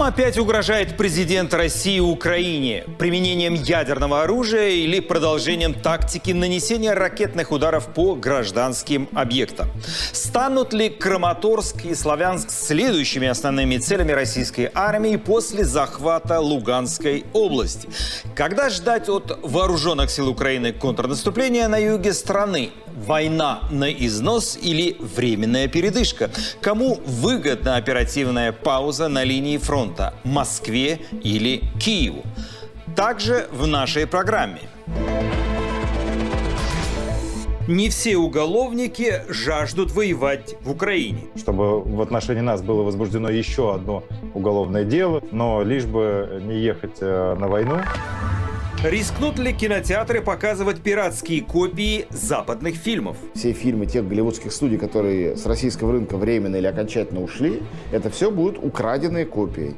Опять угрожает президент России Украине? Применением ядерного оружия или продолжением тактики нанесения ракетных ударов по гражданским объектам? Станут ли Краматорск и Славянск следующими основными целями российской армии после захвата Луганской области? Когда ждать от вооруженных сил Украины контрнаступления на юге страны? Война на износ или временная передышка? Кому выгодна оперативная пауза на линии фронта – Москве или Киеву? Также в нашей программе. Не все уголовники жаждут воевать в Украине. Чтобы в отношении нас было возбуждено еще одно уголовное дело, но лишь бы не ехать э, на войну. Рискнут ли кинотеатры показывать пиратские копии западных фильмов? Все фильмы тех голливудских студий, которые с российского рынка временно или окончательно ушли, это все будут украденные копии.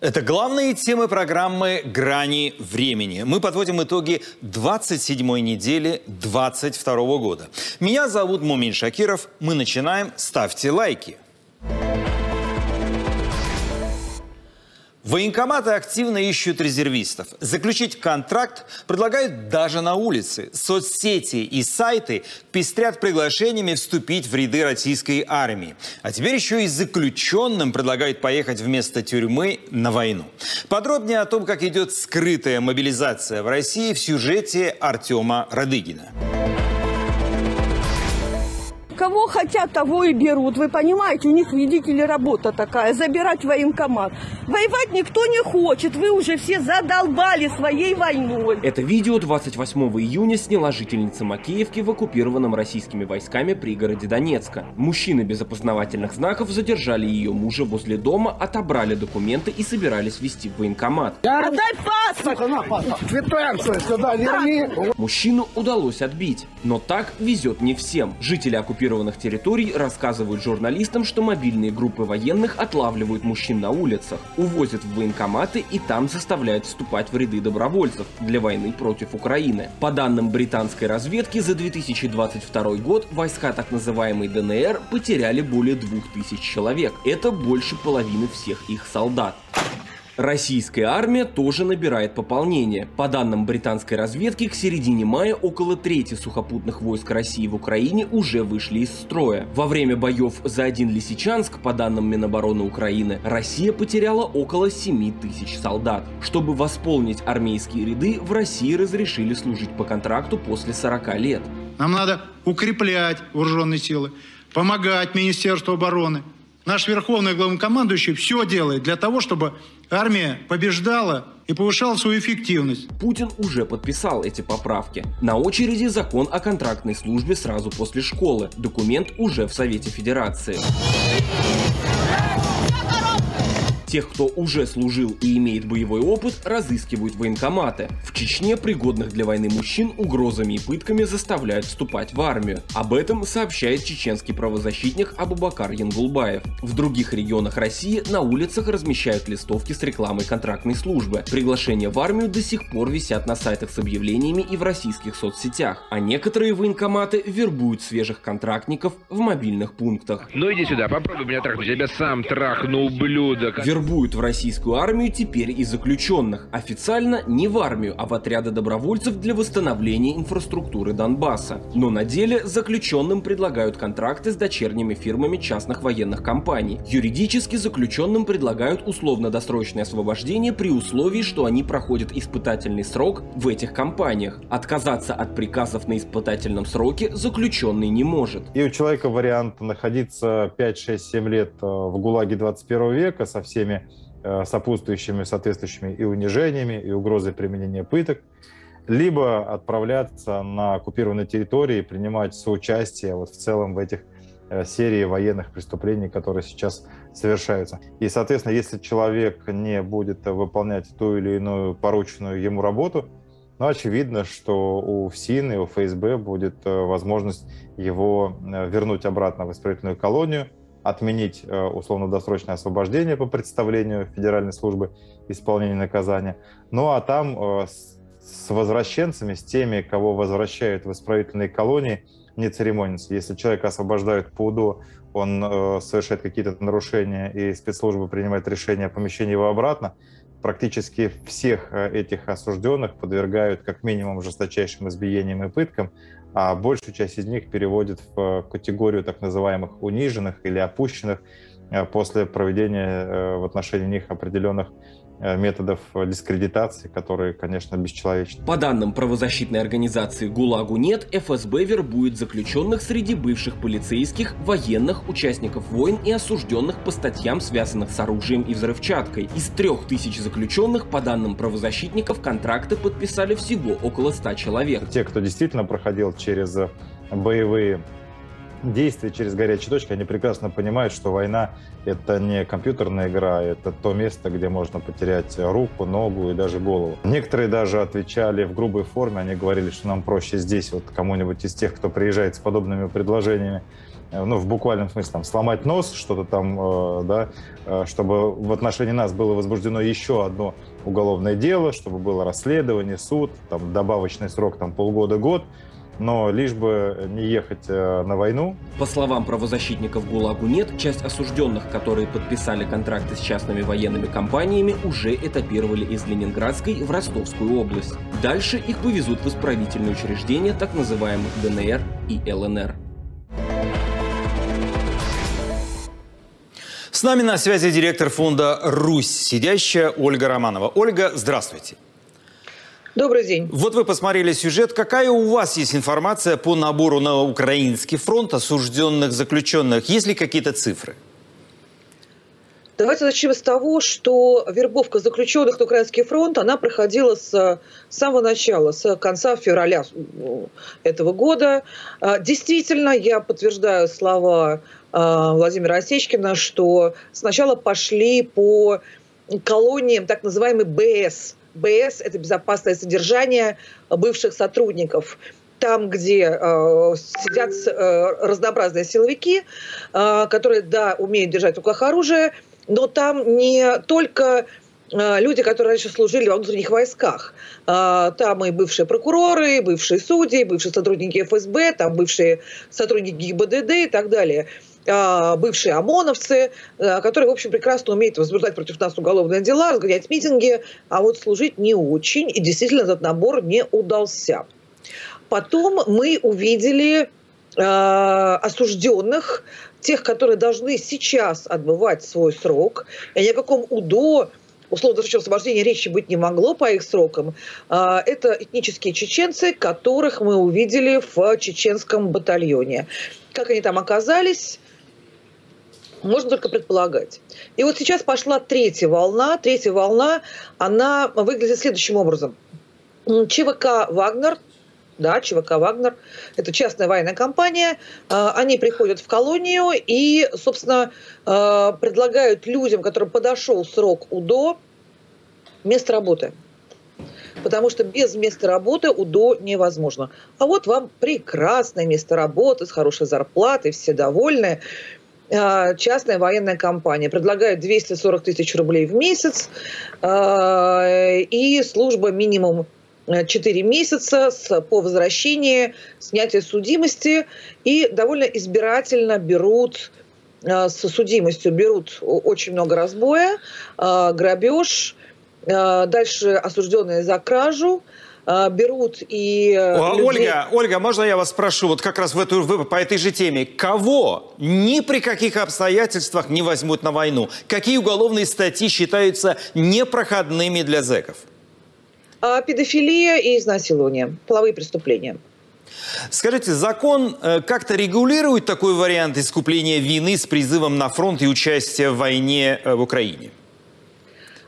Это главные темы программы «Грани времени». Мы подводим итоги 27-й недели 22 года. Меня зовут Мумин Шакиров. Мы начинаем. Ставьте лайки. Военкоматы активно ищут резервистов. Заключить контракт предлагают даже на улице. Соцсети и сайты пестрят приглашениями вступить в ряды российской армии. А теперь еще и заключенным предлагают поехать вместо тюрьмы на войну. Подробнее о том, как идет скрытая мобилизация в России в сюжете Артема Радыгина кого хотят, того и берут. Вы понимаете, у них, видите ли, работа такая, забирать военкомат. Воевать никто не хочет, вы уже все задолбали своей войной. Это видео 28 июня сняла жительница Макеевки в оккупированном российскими войсками пригороде Донецка. Мужчины без опознавательных знаков задержали ее мужа возле дома, отобрали документы и собирались вести в военкомат. Отдай паспорт! Квитанцию сюда верни! Мужчину удалось отбить, но так везет не всем. Жители оккупированных оккупированных территорий рассказывают журналистам, что мобильные группы военных отлавливают мужчин на улицах, увозят в военкоматы и там заставляют вступать в ряды добровольцев для войны против Украины. По данным британской разведки, за 2022 год войска так называемой ДНР потеряли более 2000 человек. Это больше половины всех их солдат. Российская армия тоже набирает пополнение. По данным британской разведки, к середине мая около трети сухопутных войск России в Украине уже вышли из строя. Во время боев за один Лисичанск, по данным Минобороны Украины, Россия потеряла около 7 тысяч солдат. Чтобы восполнить армейские ряды, в России разрешили служить по контракту после 40 лет. Нам надо укреплять вооруженные силы, помогать Министерству обороны, Наш верховный главнокомандующий все делает для того, чтобы армия побеждала и повышала свою эффективность. Путин уже подписал эти поправки. На очереди закон о контрактной службе сразу после школы. Документ уже в Совете Федерации. Тех, кто уже служил и имеет боевой опыт, разыскивают военкоматы. В Чечне пригодных для войны мужчин угрозами и пытками заставляют вступать в армию. Об этом сообщает чеченский правозащитник Абубакар Янгулбаев. В других регионах России на улицах размещают листовки с рекламой контрактной службы. Приглашения в армию до сих пор висят на сайтах с объявлениями и в российских соцсетях. А некоторые военкоматы вербуют свежих контрактников в мобильных пунктах. Ну иди сюда, попробуй меня трахнуть, я тебя сам трахну, ублюдок вербуют в российскую армию теперь и заключенных. Официально не в армию, а в отряды добровольцев для восстановления инфраструктуры Донбасса. Но на деле заключенным предлагают контракты с дочерними фирмами частных военных компаний. Юридически заключенным предлагают условно-досрочное освобождение при условии, что они проходят испытательный срок в этих компаниях. Отказаться от приказов на испытательном сроке заключенный не может. И у человека вариант находиться 5, 6, 7 лет э, в ГУЛАГе 21 века со всеми всеми э, сопутствующими, соответствующими и унижениями, и угрозой применения пыток, либо отправляться на оккупированные территории и принимать соучастие вот в целом в этих э, серии военных преступлений, которые сейчас совершаются. И, соответственно, если человек не будет выполнять ту или иную порученную ему работу, ну, очевидно, что у ФСИН и у ФСБ будет э, возможность его вернуть обратно в исправительную колонию – отменить э, условно-досрочное освобождение по представлению Федеральной службы исполнения наказания. Ну а там э, с возвращенцами, с теми, кого возвращают в исправительные колонии, не церемониться. Если человека освобождают по УДО он э, совершает какие-то нарушения, и спецслужбы принимают решение о помещении его обратно, практически всех э, этих осужденных подвергают как минимум жесточайшим избиениям и пыткам, а большую часть из них переводят в категорию так называемых униженных или опущенных э, после проведения э, в отношении них определенных Э, методов дискредитации, которые, конечно, бесчеловечны. По данным правозащитной организации «ГУЛАГу нет», ФСБ вербует заключенных среди бывших полицейских, военных, участников войн и осужденных по статьям, связанных с оружием и взрывчаткой. Из трех тысяч заключенных, по данным правозащитников, контракты подписали всего около ста человек. Те, кто действительно проходил через боевые действия через горячие точки, они прекрасно понимают, что война — это не компьютерная игра, это то место, где можно потерять руку, ногу и даже голову. Некоторые даже отвечали в грубой форме, они говорили, что нам проще здесь вот кому-нибудь из тех, кто приезжает с подобными предложениями, э, ну, в буквальном смысле, там, сломать нос, что-то там, э, да, э, чтобы в отношении нас было возбуждено еще одно уголовное дело, чтобы было расследование, суд, там, добавочный срок, там, полгода-год, но лишь бы не ехать э, на войну. По словам правозащитников ГУЛАГу нет, часть осужденных, которые подписали контракты с частными военными компаниями, уже этапировали из Ленинградской в Ростовскую область. Дальше их повезут в исправительные учреждения так называемых ДНР и ЛНР. С нами на связи директор фонда «Русь», сидящая Ольга Романова. Ольга, здравствуйте. Добрый день. Вот вы посмотрели сюжет. Какая у вас есть информация по набору на украинский фронт осужденных заключенных? Есть ли какие-то цифры? Давайте начнем с того, что вербовка заключенных на Украинский фронт, она проходила с самого начала, с конца февраля этого года. А, действительно, я подтверждаю слова а, Владимира Осечкина, что сначала пошли по колониям так называемый БС, БС – это безопасное содержание бывших сотрудников там, где э, сидят э, разнообразные силовики, э, которые, да, умеют держать в руках оружие, но там не только э, люди, которые раньше служили во внутренних войсках. Э, там и бывшие прокуроры, бывшие судьи, бывшие сотрудники ФСБ, там бывшие сотрудники ГИБДД и так далее – бывшие ОМОНовцы, а, которые, в общем, прекрасно умеют возбуждать против нас уголовные дела, разгонять митинги, а вот служить не очень, и действительно этот набор не удался. Потом мы увидели э, осужденных, тех, которые должны сейчас отбывать свой срок, и ни о каком УДО условно-досрочного освобождения речи быть не могло по их срокам. Это этнические чеченцы, которых мы увидели в чеченском батальоне. Как они там оказались, можно только предполагать. И вот сейчас пошла третья волна. Третья волна, она выглядит следующим образом. ЧВК «Вагнер», да, ЧВК «Вагнер», это частная военная компания, а, они приходят в колонию и, собственно, а, предлагают людям, которым подошел срок УДО, место работы. Потому что без места работы УДО невозможно. А вот вам прекрасное место работы с хорошей зарплатой, все довольны. А, частная военная компания. Предлагает 240 тысяч рублей в месяц а, и служба минимум 4 месяца с, по возвращении снятия судимости и довольно избирательно берут с судимостью берут очень много разбоя, грабеж, дальше осужденные за кражу, берут и э, людей... Ольга, Ольга, можно я вас спрошу, вот как раз в эту, по этой же теме, кого ни при каких обстоятельствах не возьмут на войну? Какие уголовные статьи считаются непроходными для зэков? А, педофилия и изнасилование, половые преступления. Скажите, закон э, как-то регулирует такой вариант искупления вины с призывом на фронт и участия в войне э, в Украине?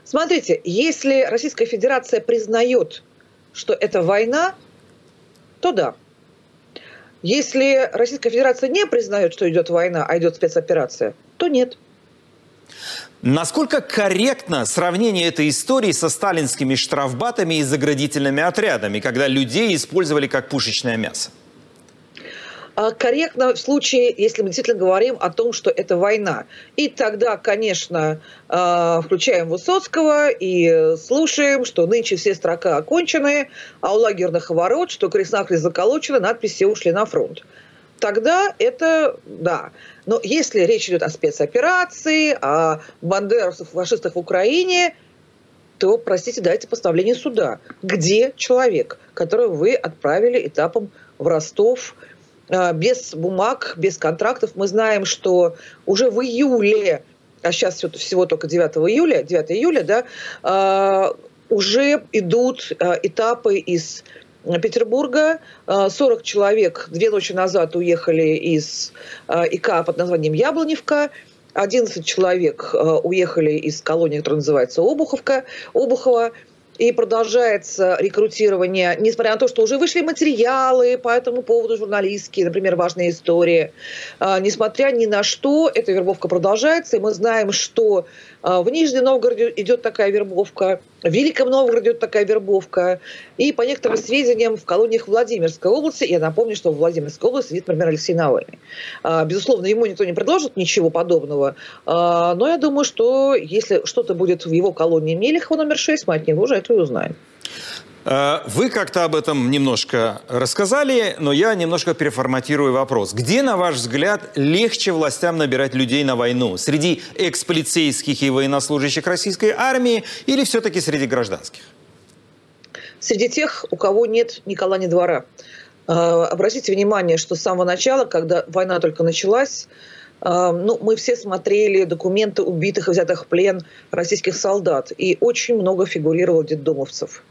Смотрите, если Российская Федерация признает что это война, то да. Если Российская Федерация не признает, что идет война, а идет спецоперация, то нет. Насколько корректно сравнение этой истории со сталинскими штрафбатами и заградительными отрядами, когда людей использовали как пушечное мясо? А, корректно в случае, если мы действительно говорим о том, что это война. И тогда, конечно, а, включаем Высоцкого и слушаем, что нынче все строка окончены, а у лагерных ворот, что крест-накрест заколочены, надписи ушли на фронт. тогда это да. Но если речь идет о спецоперации, о бандеровцах, фашистах в Украине, то, простите, дайте постановление суда. Где человек, которого вы отправили этапом в Ростов, без бумаг, без контрактов. Мы знаем, что уже в июле, а сейчас всего только 9 июля, 9 июля, да, а, уже идут а, этапы из Петербурга. 40 человек две ночи назад уехали из ИК под названием Яблоневка. 11 человек уехали из колонии, которая называется Обуховка, Обухова и продолжается рекрутирование, несмотря на то, что уже вышли материалы по этому поводу журналистские, например, важные истории. А, несмотря ни на что, эта вербовка продолжается, и мы знаем, что в Нижнем Новгороде идет такая вербовка, в Великом Новгороде идет такая вербовка, и по некоторым сведениям в колониях Владимирской области, я напомню, что в Владимирской области сидит, например, Алексей Навальный. А, безусловно, ему никто не предложит ничего подобного, но я думаю, что если что-то будет в его колонии Мелехова номер 6, мы от него уже это и узнаем. Э, вы как-то об этом немножко рассказали, но я немножко переформатирую вопрос. Где, на ваш взгляд, легче властям набирать людей на войну? Среди экс-полицейских и военнослужащих российской армии или все-таки среди гражданских? Среди тех, у кого нет ни кола, ни двора. Э, обратите внимание, что с самого начала, когда война только началась, э, ну, мы все смотрели документы убитых и взятых в плен российских солдат, и очень много фигурировало детдомовцев.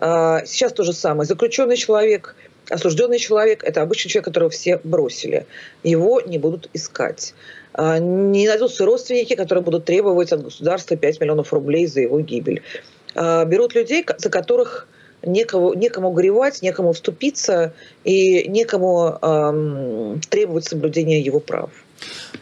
А, сейчас то же самое. Заключенный человек, осужденный человек – это обычный человек, которого все бросили. Его не будут искать. А, не найдутся родственники, которые будут требовать от государства 5 миллионов рублей за его гибель. А, берут людей, за которых некого, некому горевать, некому вступиться и некому эм, требовать соблюдения его прав.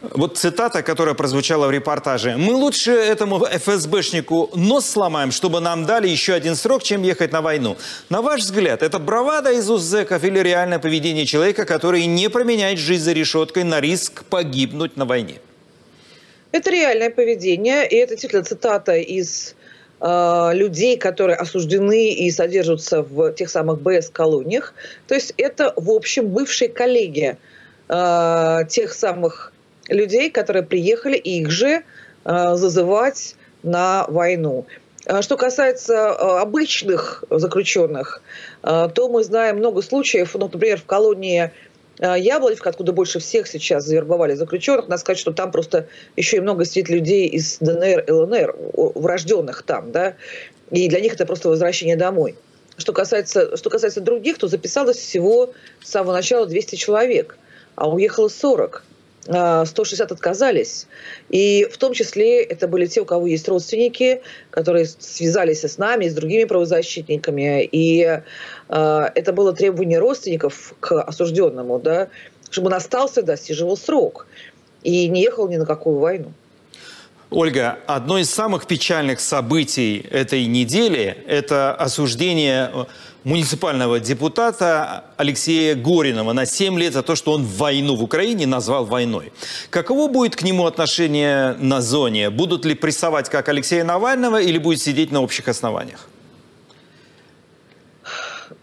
Вот цитата, которая прозвучала в репортаже. «Мы лучше этому ФСБшнику нос сломаем, чтобы нам дали еще один срок, чем ехать на войну». На ваш взгляд, это бравада из уст или реальное поведение человека, который не променяет жизнь за решеткой на риск погибнуть на войне? Это реальное поведение, и это действительно цитата из э, людей, которые осуждены и содержатся в тех самых БС-колониях. То есть это, в общем, бывшие коллеги э, тех самых людей, которые приехали, их же э, зазывать на войну. А что касается э, обычных заключенных, э, то мы знаем много случаев, ну, например, в колонии Яблоневка, откуда больше всех сейчас завербовали заключенных. Надо сказать, что там просто еще и много сидит людей из ДНР, ЛНР, врожденных там, да, и для них это просто возвращение домой. Что касается, что касается других, то записалось всего с самого начала 200 человек, а уехало 40. 160 отказались. И в том числе это были те, у кого есть родственники, которые связались с нами, с другими правозащитниками. И э, это было требование родственников к осужденному, да, чтобы он остался, достиживал срок и не ехал ни на какую войну. Ольга, одно из самых печальных событий этой недели – это осуждение муниципального депутата Алексея Горинова на 7 лет за то, что он войну в Украине назвал войной. Каково будет к нему отношение на зоне? Будут ли прессовать как Алексея Навального или будет сидеть на общих основаниях?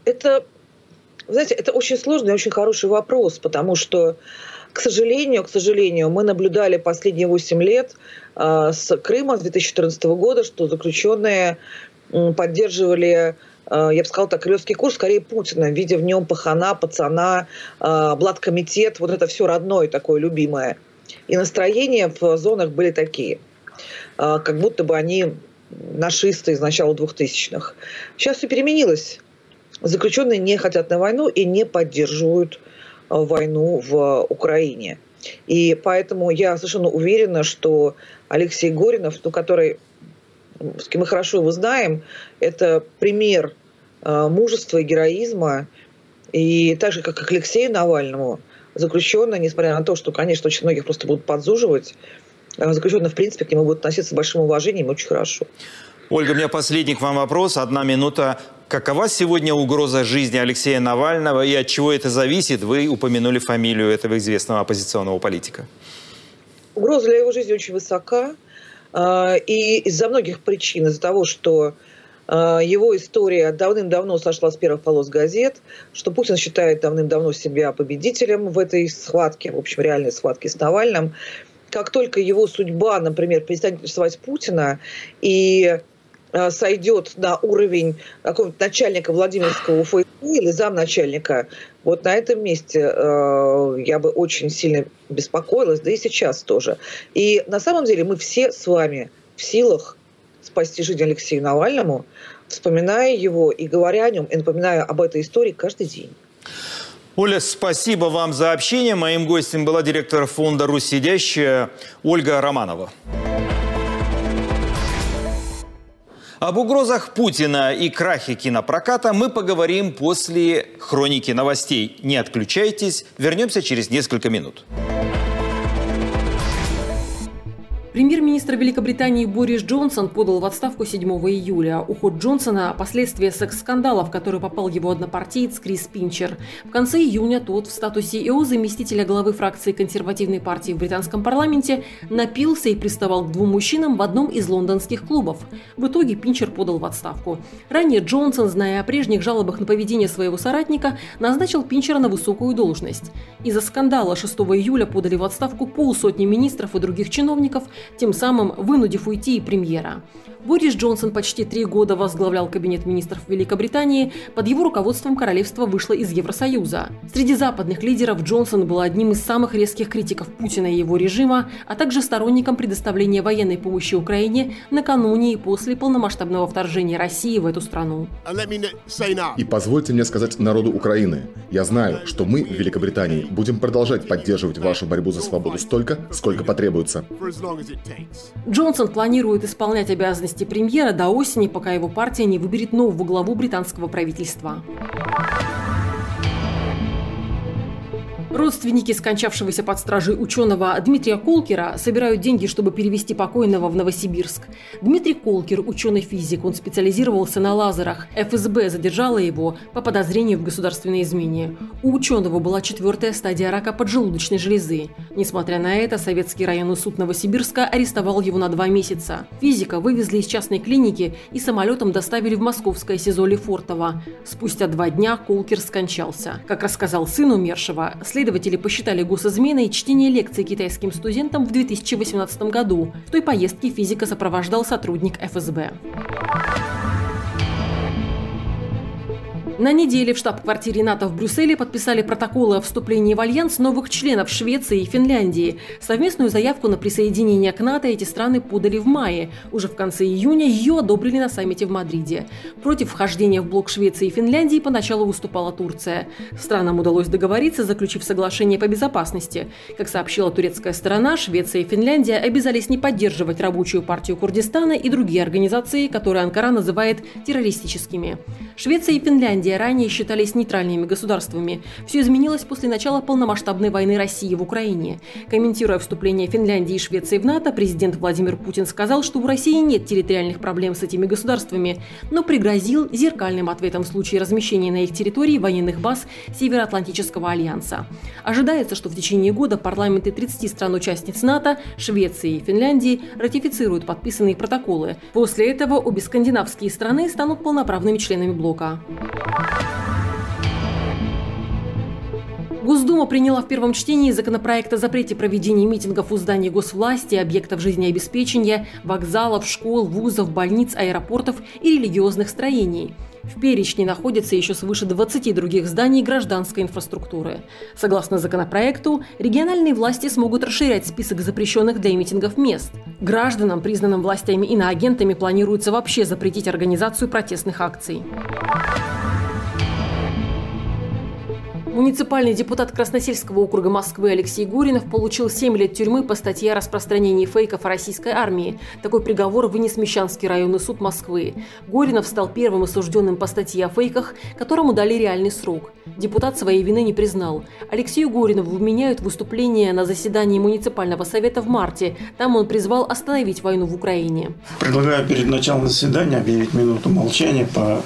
Это, знаете, это очень сложный и очень хороший вопрос, потому что к сожалению, к сожалению, мы наблюдали последние 8 лет э, с Крыма с 2014 года, что заключенные э, поддерживали Э, я бы сказала так, кремлевский курс скорее Путина, видя в нем пахана, пацана, э, блаткомитет, вот это все родное такое любимое. И настроения в зонах были такие, э, как будто бы они нашисты из начала 2000-х. Сейчас все переменилось. Заключенные не хотят на войну и не поддерживают войну в Украине. И поэтому я совершенно уверена, что Алексей Горинов, ну, который с кем мы хорошо его знаем, это пример э, мужества и героизма. И так же, как и к Алексею Навальному, заключенные, несмотря на то, что, конечно, очень многих просто будут подзуживать, э, заключенные, в принципе, к нему будут относиться с большим уважением очень хорошо. Ольга, у меня последний к вам вопрос. Одна минута. Какова сегодня угроза жизни Алексея Навального и от чего это зависит? Вы упомянули фамилию этого известного оппозиционного политика. Угроза для его жизни очень высока. А, и из-за многих причин, из-за того, что э, его история давным-давно сошла с первых полос газет, что Путин считает давным-давно себя победителем в этой схватке, в общем, реальной схватке с Навальным. Как только его судьба, например, перестанет интересовать Путина и сойдет на уровень какого-нибудь начальника Владимирского УФСБ или замначальника, вот на этом месте э, я бы очень сильно беспокоилась, да и сейчас тоже. И на самом деле мы все с вами в силах спасти жизнь Алексею Навальному, вспоминая его и говоря о нем, и напоминая об этой истории каждый день. Оля, спасибо вам за общение. Моим гостем была директор фонда «Русь сидящая» Ольга Романова. Об угрозах Путина и крахе кинопроката мы поговорим после хроники новостей. Не отключайтесь, вернемся через несколько минут. Премьер-министр Великобритании Борис Джонсон подал в отставку 7 июля. Уход Джонсона – последствия секс-скандала, в который попал его однопартиец Крис Пинчер. В конце июня тот в статусе ИО заместителя главы фракции консервативной партии в британском парламенте напился и приставал к двум мужчинам в одном из лондонских клубов. В итоге Пинчер подал в отставку. Ранее Джонсон, зная о прежних жалобах на поведение своего соратника, назначил Пинчера на высокую должность. Из-за скандала 6 июля подали в отставку полсотни министров и других чиновников – тем самым вынудив уйти и премьера. Борис Джонсон почти три года возглавлял Кабинет министров Великобритании. Под его руководством королевство вышло из Евросоюза. Среди западных лидеров Джонсон был одним из самых резких критиков Путина и его режима, а также сторонником предоставления военной помощи Украине накануне и после полномасштабного вторжения России в эту страну. И позвольте мне сказать народу Украины. Я знаю, что мы в Великобритании будем продолжать поддерживать вашу борьбу за свободу столько, сколько потребуется. Джонсон планирует исполнять обязанности премьера до осени, пока его партия не выберет нового главу британского правительства. Родственники скончавшегося под стражей ученого Дмитрия Колкера собирают деньги, чтобы перевести покойного в Новосибирск. Дмитрий Колкер – ученый-физик, он специализировался на лазерах. ФСБ задержала его по подозрению в государственной измене. У ученого была четвертая стадия рака поджелудочной железы. Несмотря на это, Советский районный суд Новосибирска арестовал его на два месяца. Физика вывезли из частной клиники и самолетом доставили в московское СИЗО Лефортово. Спустя два дня Колкер скончался. Как рассказал сын умершего, след Следователи посчитали госизменой чтение лекций китайским студентам в 2018 году. В той поездке физика сопровождал сотрудник ФСБ. На неделе в штаб-квартире НАТО в Брюсселе подписали протоколы о вступлении в альянс новых членов Швеции и Финляндии. Совместную заявку на присоединение к НАТО эти страны подали в мае. Уже в конце июня ее одобрили на саммите в Мадриде. Против вхождения в блок Швеции и Финляндии поначалу выступала Турция. Странам удалось договориться, заключив соглашение по безопасности. Как сообщила турецкая сторона, Швеция и Финляндия обязались не поддерживать рабочую партию Курдистана и другие организации, которые Анкара называет террористическими. Швеция и Финляндия Финляндия ранее считались нейтральными государствами. Все изменилось после начала полномасштабной войны России в Украине. Комментируя вступление Финляндии и Швеции в НАТО, президент Владимир Путин сказал, что у России нет территориальных проблем с этими государствами, но пригрозил зеркальным ответом в случае размещения на их территории военных баз Североатлантического альянса. Ожидается, что в течение года парламенты 30 стран-участниц НАТО, Швеции и Финляндии ратифицируют подписанные протоколы. После этого обе скандинавские страны станут полноправными членами блока. Госдума приняла в первом чтении законопроект о запрете проведения митингов у зданий госвласти, объектов жизнеобеспечения, вокзалов, школ, вузов, больниц, аэропортов и религиозных строений. В перечне находится еще свыше 20 других зданий гражданской инфраструктуры. Согласно законопроекту, региональные власти смогут расширять список запрещенных для митингов мест. Гражданам, признанным властями иноагентами, планируется вообще запретить организацию протестных акций. Муниципальный депутат Красносельского округа Москвы Алексей Гуринов получил 7 лет тюрьмы по статье о распространении фейков о российской армии. Такой приговор вынес Мещанский районный суд Москвы. Гуринов стал первым осужденным по статье о фейках, которому дали реальный срок. Депутат своей вины не признал. Алексею Горинову вменяют выступление на заседании муниципального совета в марте. Там он призвал остановить войну в Украине. Предлагаю перед началом заседания объявить минуту молчания по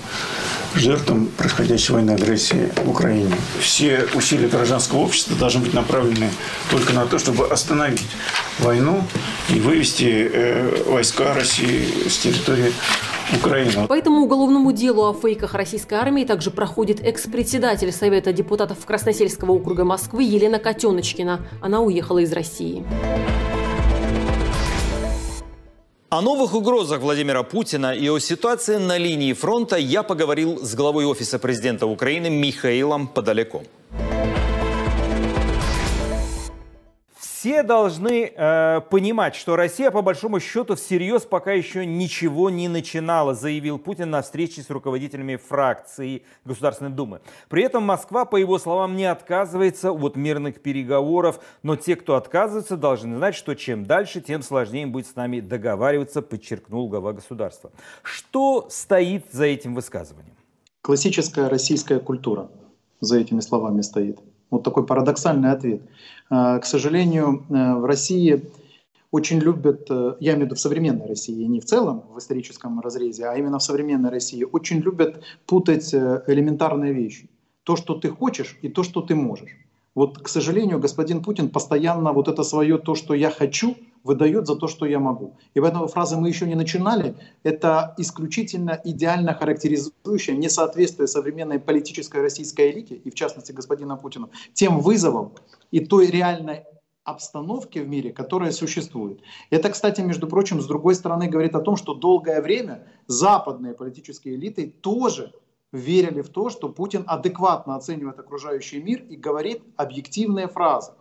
жертвам происходящей военной агрессии в Украине. Все усилия гражданского общества должны быть направлены только на то, чтобы остановить войну и вывести э, войска России с территории Украины. По этому уголовному делу о фейках российской армии также проходит экс-председатель Совета депутатов Красносельского округа Москвы Елена Котеночкина. Она уехала из России. О новых угрозах Владимира Путина и о ситуации на линии фронта я поговорил с главой Офиса президента Украины Михаилом Подаляком. Все должны э, понимать, что Россия, по большому счету, всерьез пока еще ничего не начинала, заявил Путин на встрече с руководителями фракции Государственной Думы. При этом Москва, по его словам, не отказывается от мирных переговоров, но те, кто отказывается, должны знать, что чем дальше, тем сложнее будет с нами договариваться, подчеркнул глава государства. Что стоит за этим высказыванием? Классическая российская культура за этими словами стоит. Вот такой парадоксальный ответ. А, к сожалению, э, в России очень любят, э, я имею в виду в современной России, не в целом в историческом разрезе, а именно в современной России, очень любят путать э, элементарные вещи. То, что ты хочешь, и то, что ты можешь. Вот, к сожалению, господин Путин постоянно вот это свое «то, что я хочу» выдает за то, что я могу. И поэтому фраза «мы еще не начинали» — это исключительно идеально характеризующее несоответствие современной политической российской элите, и в частности господина Путина, тем вызовам и той реальной обстановке в мире, которая существует. Это, кстати, между прочим, с другой стороны говорит о том, что долгое время западные политические элиты тоже верили в то, что Путин адекватно оценивает окружающий мир и говорит объективные фразы.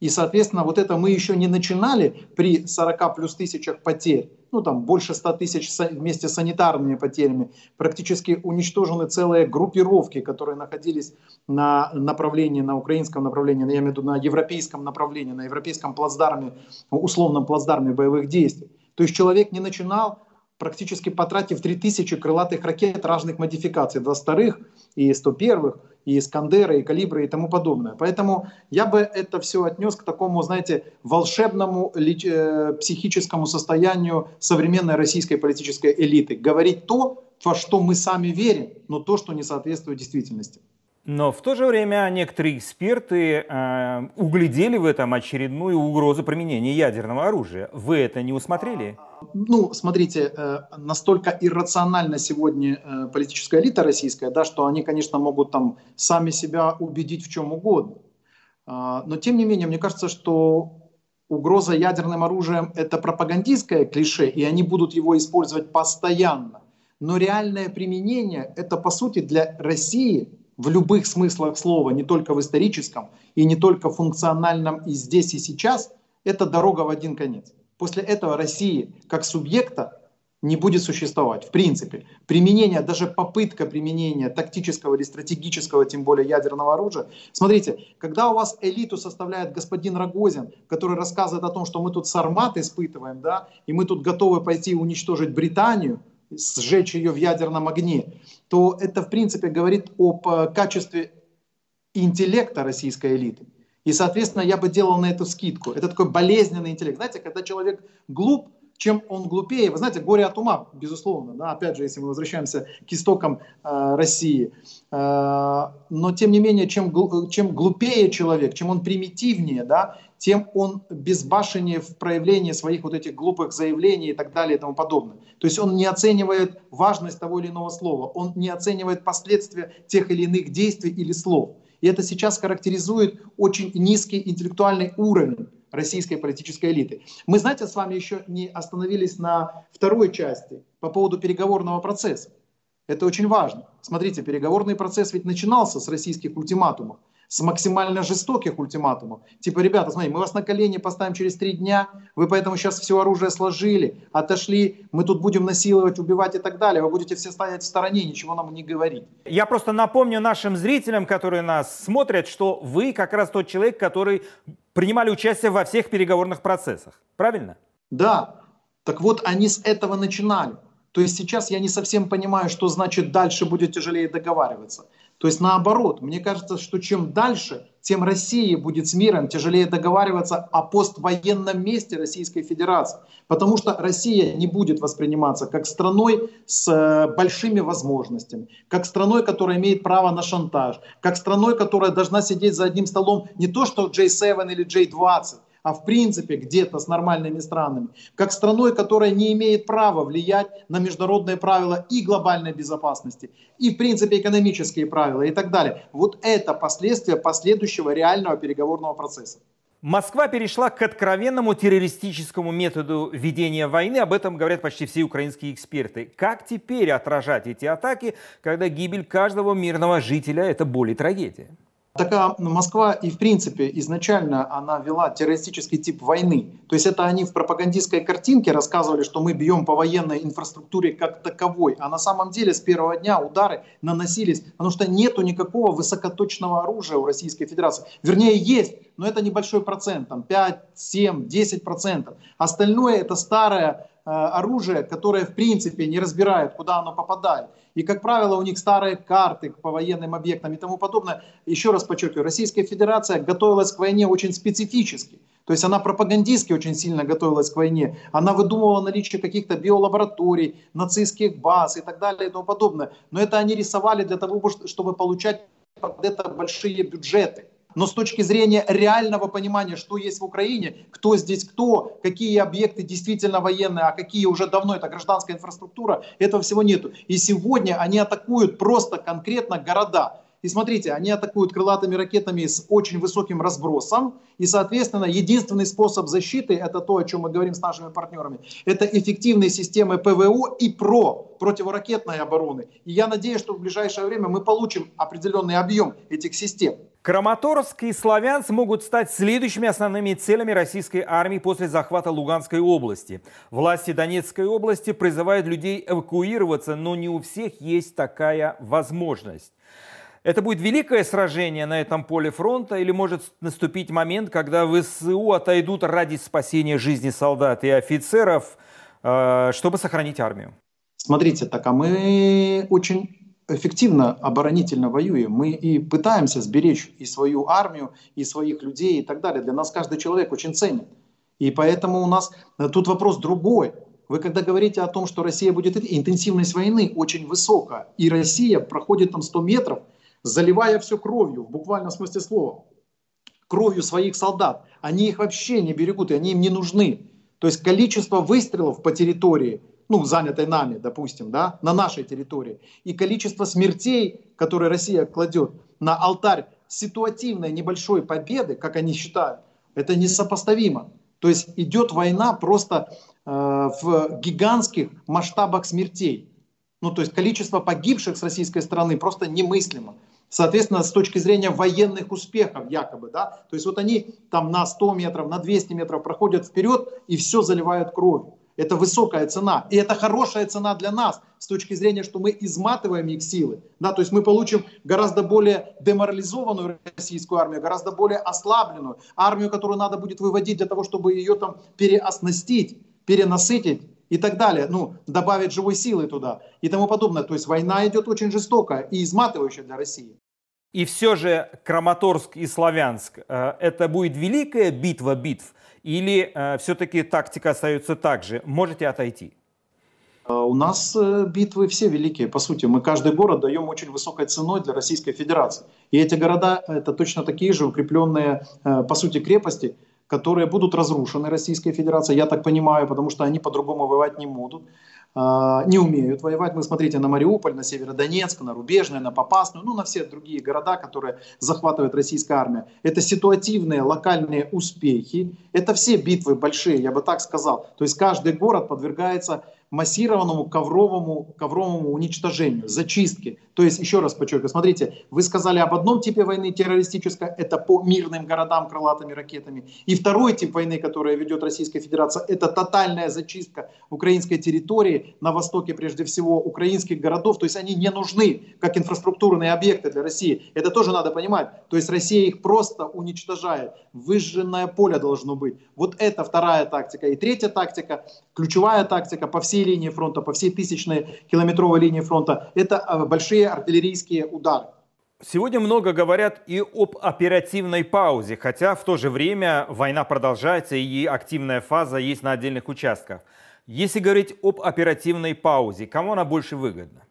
И, соответственно, вот это мы еще не начинали при 40 плюс тысячах потерь, ну там больше 100 тысяч вместе с санитарными потерями, практически уничтожены целые группировки, которые находились на направлении, на украинском направлении, я имею в виду на европейском направлении, на европейском плацдарме, условном плацдарме боевых действий. То есть человек не начинал практически потратив 3000 крылатых ракет разных модификаций, 22-х и 101-х, и Искандеры, и Калибры и тому подобное. Поэтому я бы это все отнес к такому, знаете, волшебному э, психическому состоянию современной российской политической элиты. Говорить то, во что мы сами верим, но то, что не соответствует действительности. Но в то же время некоторые эксперты э, углядели в этом очередную угрозу применения ядерного оружия. Вы это не усмотрели? Ну, смотрите, э, настолько иррациональна сегодня э, политическая элита российская, да, что они, конечно, могут там сами себя убедить в чем угодно. Э, но тем не менее, мне кажется, что угроза ядерным оружием это пропагандистское клише, и они будут его использовать постоянно. Но реальное применение это, по сути, для России в любых смыслах слова, не только в историческом и не только функциональном и здесь и сейчас, это дорога в один конец. После этого России как субъекта не будет существовать. В принципе, применение, даже попытка применения тактического или стратегического, тем более ядерного оружия. Смотрите, когда у вас элиту составляет господин Рогозин, который рассказывает о том, что мы тут сармат испытываем, да, и мы тут готовы пойти уничтожить Британию, сжечь ее в ядерном огне, то это, в принципе, говорит об э, качестве интеллекта российской элиты. И, соответственно, я бы делал на эту скидку. Это такой болезненный интеллект. Знаете, когда человек глуп, чем он глупее, вы знаете, горе от ума, безусловно, да, опять же, если мы возвращаемся к истокам э, России. Э, но, тем не менее, чем, чем глупее человек, чем он примитивнее, да, тем он безбашеннее в проявлении своих вот этих глупых заявлений и так далее и тому подобное. То есть он не оценивает важность того или иного слова, он не оценивает последствия тех или иных действий или слов. И это сейчас характеризует очень низкий интеллектуальный уровень российской политической элиты. Мы, знаете, с вами еще не остановились на второй части по поводу переговорного процесса. Это очень важно. Смотрите, переговорный процесс ведь начинался с российских ультиматумов с максимально жестоких ультиматумов. Типа, ребята, смотрите, мы вас на колени поставим через три дня, вы поэтому сейчас все оружие сложили, отошли, мы тут будем насиловать, убивать и так далее, вы будете все стоять в стороне, ничего нам не говорить. Я просто напомню нашим зрителям, которые нас смотрят, что вы как раз тот человек, который принимали участие во всех переговорных процессах. Правильно? Да. Так вот, они с этого начинали. то есть сейчас я не совсем понимаю, что значит дальше будет тяжелее договариваться. То есть наоборот, мне кажется, что чем дальше, тем России будет с миром тяжелее договариваться о поствоенном месте Российской Федерации. Потому что Россия не будет восприниматься как страной с э, большими возможностями, как страной, которая имеет право на шантаж, как страной, которая должна сидеть за одним столом не то что J7 или J20, а в принципе где-то с нормальными странами, как страной, которая не имеет права влиять на международные правила и глобальной безопасности, и в принципе экономические правила и так далее. Вот это последствия последующего реального переговорного процесса. Москва перешла к откровенному террористическому методу ведения войны. Об этом говорят почти все украинские эксперты. Как теперь отражать эти атаки, когда гибель каждого мирного жителя – это боль и трагедия? Такая ну, Москва и в принципе изначально она вела террористический тип войны. То есть это они в пропагандистской картинке рассказывали, что мы бьем по военной инфраструктуре как таковой. А на самом деле с первого дня удары наносились, потому что нету никакого высокоточного оружия у Российской Федерации. Вернее есть, но это небольшой процент, там 5, 7, 10 процентов. Остальное это старое Э, оружие, которое в принципе не разбирает, куда оно попадает. И, как правило, у них старые карты по военным объектам и тому подобное. Еще раз подчеркиваю, Российская Федерация готовилась к войне очень специфически. То есть она пропагандистски очень сильно готовилась к войне. Она выдумывала наличие каких-то биолабораторий, нацистских баз и так далее и тому подобное. Но это они рисовали для того, чтобы получать под это большие бюджеты. Но с точки зрения реального понимания, что есть в Украине, кто здесь кто, какие объекты действительно военные, а какие уже давно это гражданская инфраструктура, этого всего нету. И сегодня они атакуют просто конкретно города. И смотрите, они атакуют крылатыми ракетами с очень высоким разбросом. И, соответственно, единственный способ защиты, это то, о чем мы говорим с нашими партнерами, это эффективные системы ПВО и ПРО, противоракетной обороны. И я надеюсь, что в ближайшее время мы получим определенный объем этих систем. Краматорск и Славянск могут стать следующими основными целями российской армии после захвата Луганской области. Власти Донецкой области призывают людей эвакуироваться, но не у всех есть такая возможность. Это будет великое сражение на этом поле фронта или может наступить момент, когда ВСУ отойдут ради спасения жизни солдат и офицеров, э, чтобы сохранить армию? Смотрите, так а мы очень эффективно оборонительно воюем. Мы и пытаемся сберечь и свою армию, и своих людей и так далее. Для нас каждый человек очень ценен. И поэтому у нас э, тут вопрос другой. Вы когда говорите о том, что Россия будет... Интенсивность войны очень высокая. И Россия проходит там 100 метров, заливая все кровью, в буквальном смысле слова. Кровью своих солдат. Они их вообще не берегут, и они им не нужны. То есть количество выстрелов по территории – ну, занятой нами, допустим, да, на нашей территории, и количество смертей, которые Россия кладет на алтарь ситуативной небольшой победы, как они считают, это несопоставимо. То есть идет война просто э, в гигантских масштабах смертей. Ну, то есть количество погибших с российской стороны просто немыслимо. Соответственно, с точки зрения военных успехов якобы, да, то есть вот они там на 100 метров, на 200 метров проходят вперед и все заливают кровью. Это высокая цена. И это хорошая цена для нас с точки зрения, что мы изматываем их силы. Да, то есть мы получим гораздо более деморализованную российскую армию, гораздо более ослабленную армию, которую надо будет выводить для того, чтобы ее там переоснастить, перенасытить и так далее. Ну, добавить живой силы туда и тому подобное. То есть война идет очень жестокая и изматывающая для России. И все же Краматорск и Славянск э, – это будет великая битва битв – или э, все-таки тактика остается так же? Можете отойти? А у нас э, битвы все великие, по сути. Мы каждый город даем очень высокой ценой для Российской Федерации. И эти города – это точно такие же укрепленные, э, по сути, крепости, которые будут разрушены Российской Федерацией, я так понимаю, потому что они по-другому воевать не будут. А, не умеют воевать. Мы смотрите на Мариуполь, на Северодонецк, на Рубежное, на Попасную, ну на все другие города, которые захватывает российская армия. Это ситуативные локальные успехи. Это все битвы большие, я бы так сказал. То есть каждый город подвергается массированному ковровому, ковровому уничтожению, зачистке. То есть, еще раз подчеркиваю, смотрите, вы сказали об одном типе войны террористической, это по мирным городам крылатыми ракетами. И второй тип войны, которую ведет Российская Федерация, это тотальная зачистка украинской территории на востоке, прежде всего, украинских городов, то есть они не нужны как инфраструктурные объекты для России. Это тоже надо понимать. То есть Россия их просто уничтожает. Выжженное поле должно быть. Вот это вторая тактика. И третья тактика, ключевая тактика по всей линии фронта, по всей тысячной километровой линии фронта, это э, большие артиллерийские удары. Сегодня много говорят и об оперативной паузе, хотя в то же время война продолжается и активная фаза есть на отдельных участках. Если говорить об оперативной паузе, кому она больше выгодна?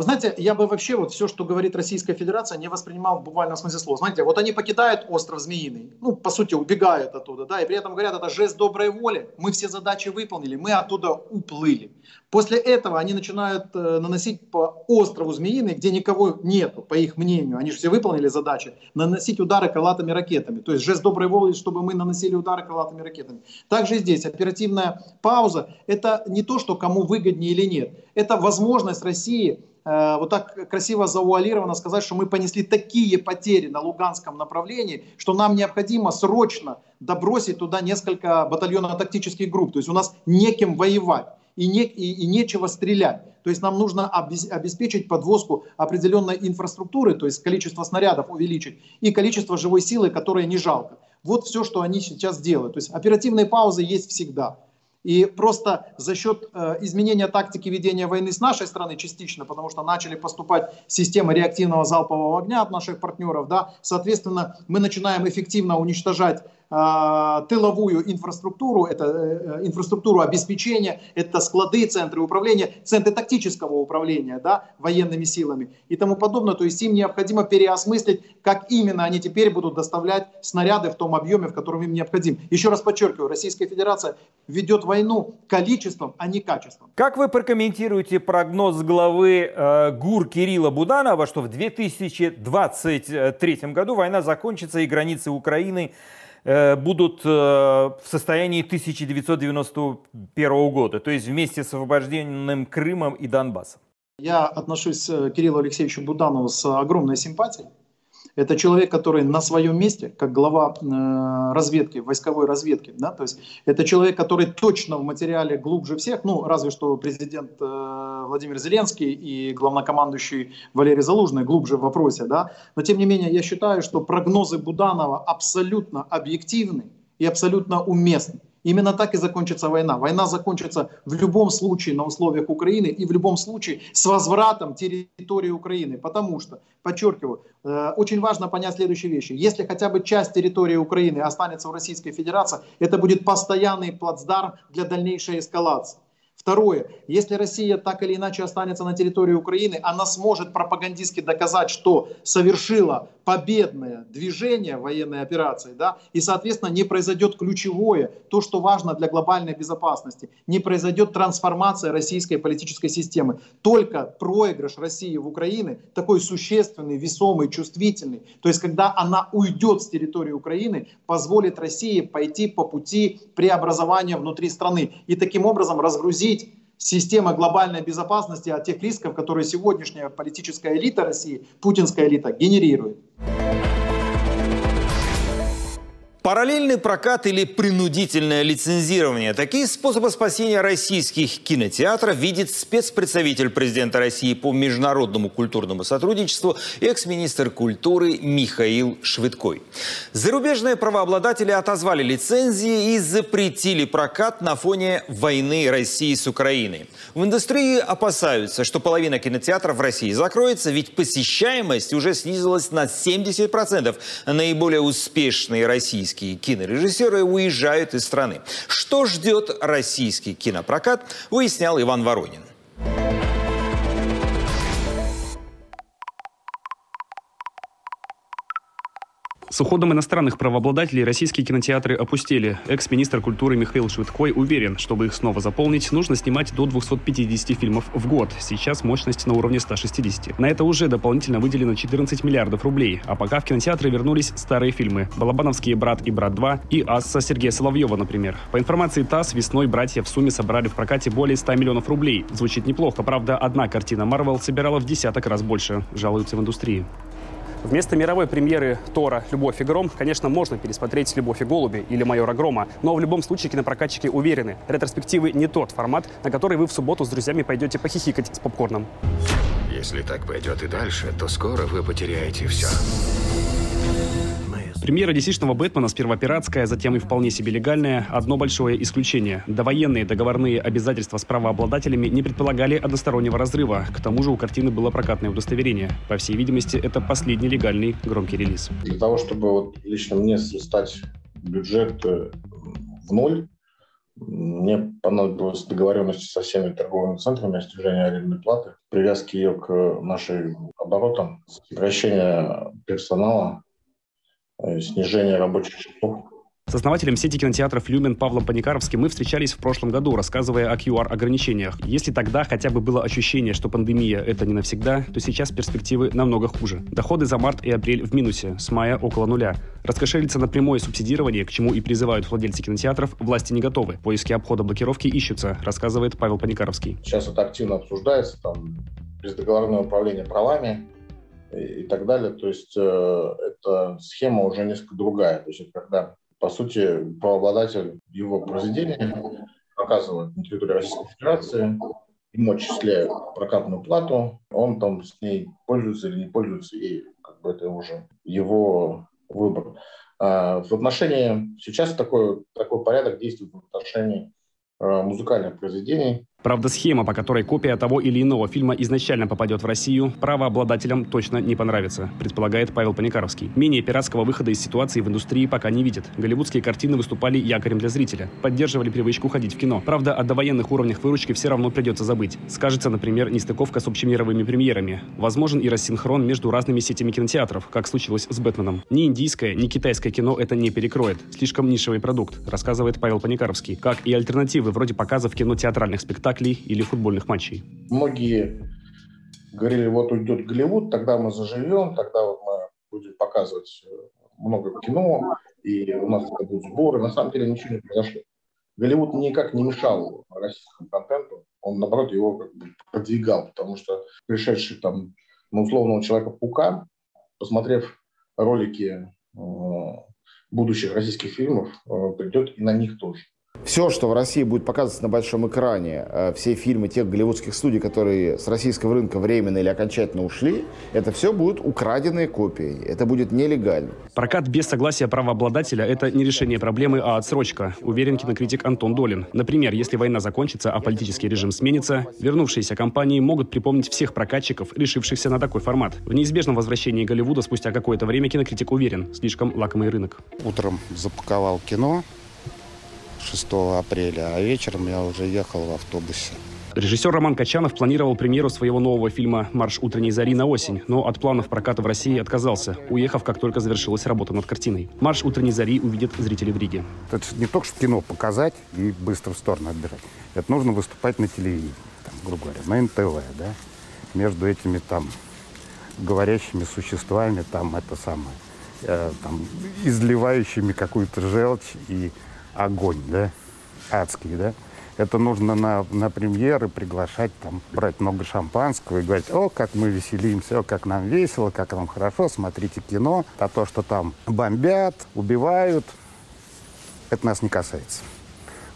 Вы знаете, я бы вообще вот все, что говорит Российская Федерация, не воспринимал в буквальном смысле слова. Знаете, вот они покидают остров Змеиный, ну, по сути, убегают оттуда, да, и при этом говорят, это жест доброй воли, мы все задачи выполнили, мы оттуда уплыли. После этого они начинают э, наносить по острову Змеиный, где никого нету, по их мнению, они же все выполнили задачи, наносить удары крылатыми ракетами. То есть жест доброй воли, чтобы мы наносили удары крылатыми ракетами. Также здесь оперативная пауза, это не то, что кому выгоднее или нет, это возможность России вот так красиво завуалированно сказать, что мы понесли такие потери на Луганском направлении, что нам необходимо срочно добросить туда несколько батальонов тактических групп. То есть у нас неким воевать и, не, и, и нечего стрелять. То есть нам нужно обеспечить подвозку определенной инфраструктуры, то есть количество снарядов увеличить и количество живой силы, которое не жалко. Вот все, что они сейчас делают. То есть оперативные паузы есть всегда. И просто за счет э, изменения тактики ведения войны с нашей стороны частично, потому что начали поступать системы реактивного залпового огня от наших партнеров, да, соответственно, мы начинаем эффективно уничтожать тыловую инфраструктуру, это э, инфраструктуру обеспечения, это склады, центры управления, центры тактического управления да, военными силами и тому подобное. То есть им необходимо переосмыслить, как именно они теперь будут доставлять снаряды в том объеме, в котором им необходим. Еще раз подчеркиваю, Российская Федерация ведет войну количеством, а не качеством. Как вы прокомментируете прогноз главы э, ГУР Кирилла Буданова, что в 2023 году война закончится и границы Украины Э, будут э, в состоянии 1991 года, то есть вместе с освобожденным Крымом и Донбассом? Я отношусь к Кириллу Алексеевичу Буданову с огромной симпатией. Это человек, который на своем месте, как глава э, разведки, войсковой разведки, да, то есть это человек, который точно в материале глубже всех, ну, разве что президент э, Владимир Зеленский и главнокомандующий Валерий Залужный глубже в вопросе, да, но тем не менее я считаю, что прогнозы Буданова абсолютно объективны и абсолютно уместны. Именно так и закончится война. Война закончится в любом случае на условиях Украины и в любом случае с возвратом территории Украины. Потому что, подчеркиваю, э, очень важно понять следующие вещи. Если хотя бы часть территории Украины останется в Российской Федерации, это будет постоянный плацдарм для дальнейшей эскалации. Второе. Если Россия так или иначе останется на территории Украины, она сможет пропагандистски доказать, что совершила победное движение военной операции, да, и, соответственно, не произойдет ключевое, то, что важно для глобальной безопасности, не произойдет трансформация российской политической системы. Только проигрыш России в Украине, такой существенный, весомый, чувствительный, то есть когда она уйдет с территории Украины, позволит России пойти по пути преобразования внутри страны и таким образом разгрузить система глобальной безопасности от тех рисков, которые сегодняшняя политическая элита России, путинская элита, генерирует. Параллельный прокат или принудительное лицензирование – такие способы спасения российских кинотеатров видит спецпредставитель президента России по международному культурному сотрудничеству экс-министр культуры Михаил Швыдкой. Зарубежные правообладатели отозвали лицензии и запретили прокат на фоне войны России с Украиной. В индустрии опасаются, что половина кинотеатров в России закроется, ведь посещаемость уже снизилась на 70%. Наиболее успешные российские российские кинорежиссеры уезжают из страны. Что ждет российский кинопрокат, выяснял Иван Воронин. С уходом иностранных правообладателей российские кинотеатры опустели. Экс-министр культуры Михаил Швидкой уверен, чтобы их снова заполнить, нужно снимать до 250 фильмов в год. Сейчас мощность на уровне 160. На это уже дополнительно выделено 14 миллиардов рублей. А пока в кинотеатры вернулись старые фильмы. «Балабановские брат и брат 2» и «Асса» Сергея Соловьева, например. По информации ТАСС, весной братья в сумме собрали в прокате более 100 миллионов рублей. Звучит неплохо, правда, одна картина Марвел собирала в десяток раз больше, жалуются в индустрии. Вместо мировой премьеры Тора «Любовь и гром», конечно, можно пересмотреть «Любовь и голуби» или «Майора Грома», но в любом случае кинопрокатчики уверены, ретроспективы не тот формат, на который вы в субботу с друзьями пойдете похихикать с попкорном. Если так пойдет и дальше, то скоро вы потеряете все. Премьера dc Бэтмена сперва пиратская, затем и вполне себе легальная. Одно большое исключение. Довоенные договорные обязательства с правообладателями не предполагали одностороннего разрыва. К тому же у картины было прокатное удостоверение. По всей видимости, это последний легальный громкий релиз. Для того, чтобы вот лично мне стать бюджет э, в ноль, мне понадобилась договоренность со всеми торговыми центрами о снижении арендной платы, привязки ее к нашим оборотам, сокращение персонала, снижение рабочих часов. С основателем сети кинотеатров «Люмен» Павлом Паникаровским мы встречались в прошлом году, рассказывая о QR-ограничениях. Если тогда хотя бы было ощущение, что пандемия – это не навсегда, то сейчас перспективы намного хуже. Доходы за март и апрель в минусе, с мая около нуля. Раскошелиться на прямое субсидирование, к чему и призывают владельцы кинотеатров, власти не готовы. Поиски обхода блокировки ищутся, рассказывает Павел Паникаровский. Сейчас это активно обсуждается, там, бездоговорное управление правами, и так далее. То есть э, эта схема уже несколько другая. То есть когда, по сути, правообладатель его произведения показывает на территории Российской Федерации, ему отчисляют прокатную плату, он там с ней пользуется или не пользуется, и как бы это уже его выбор. А в отношении, сейчас такой, такой порядок действует в отношении э, музыкальных произведений, Правда, схема, по которой копия того или иного фильма изначально попадет в Россию, правообладателям точно не понравится, предполагает Павел Паникаровский. Менее пиратского выхода из ситуации в индустрии пока не видит. Голливудские картины выступали якорем для зрителя, поддерживали привычку ходить в кино. Правда, о довоенных уровнях выручки все равно придется забыть. Скажется, например, нестыковка с общемировыми премьерами. Возможен и рассинхрон между разными сетями кинотеатров, как случилось с «Бэтменом». Ни индийское, ни китайское кино это не перекроет. Слишком нишевый продукт, рассказывает Павел Паникаровский. Как и альтернативы вроде показов кино театральных спектаклей спектаклей или футбольных матчей? Многие говорили, вот уйдет Голливуд, тогда мы заживем, тогда вот мы будем показывать э, много кино, и у нас будут сборы. На самом деле ничего не произошло. Голливуд никак не мешал российскому контенту, он, наоборот, его как бы продвигал, потому что пришедший там на условного Человека-паука, посмотрев ролики э, будущих российских фильмов, э, придет и на них тоже. Все, что в России будет показываться на большом экране, э, все фильмы тех голливудских студий, которые с российского рынка временно или окончательно ушли, это все будут украденные копии. Это будет нелегально. Прокат без согласия правообладателя – это не решение проблемы, а отсрочка, уверен кинокритик Антон Долин. Например, если война закончится, а политический режим сменится, вернувшиеся компании могут припомнить всех прокатчиков, решившихся на такой формат. В неизбежном возвращении Голливуда спустя какое-то время кинокритик уверен – слишком лакомый рынок. Утром запаковал кино, 6 апреля, а вечером я уже ехал в автобусе. Режиссер Роман Качанов планировал премьеру своего нового фильма «Марш утренней зари» на осень, но от планов проката в России отказался, уехав, как только завершилась работа над картиной. «Марш утренней зари» увидят зрители в Риге. Это не только что кино показать и быстро в сторону отбирать. Это нужно выступать на телевидении, там, грубо говоря, на НТВ, да, между этими там говорящими существами, там это самое, э, там, изливающими какую-то желчь и огонь, да, адский, да. Это нужно на, на премьеры приглашать, там, брать много шампанского и говорить, о, как мы веселимся, о, как нам весело, как нам хорошо, смотрите кино. А то, что там бомбят, убивают, это нас не касается.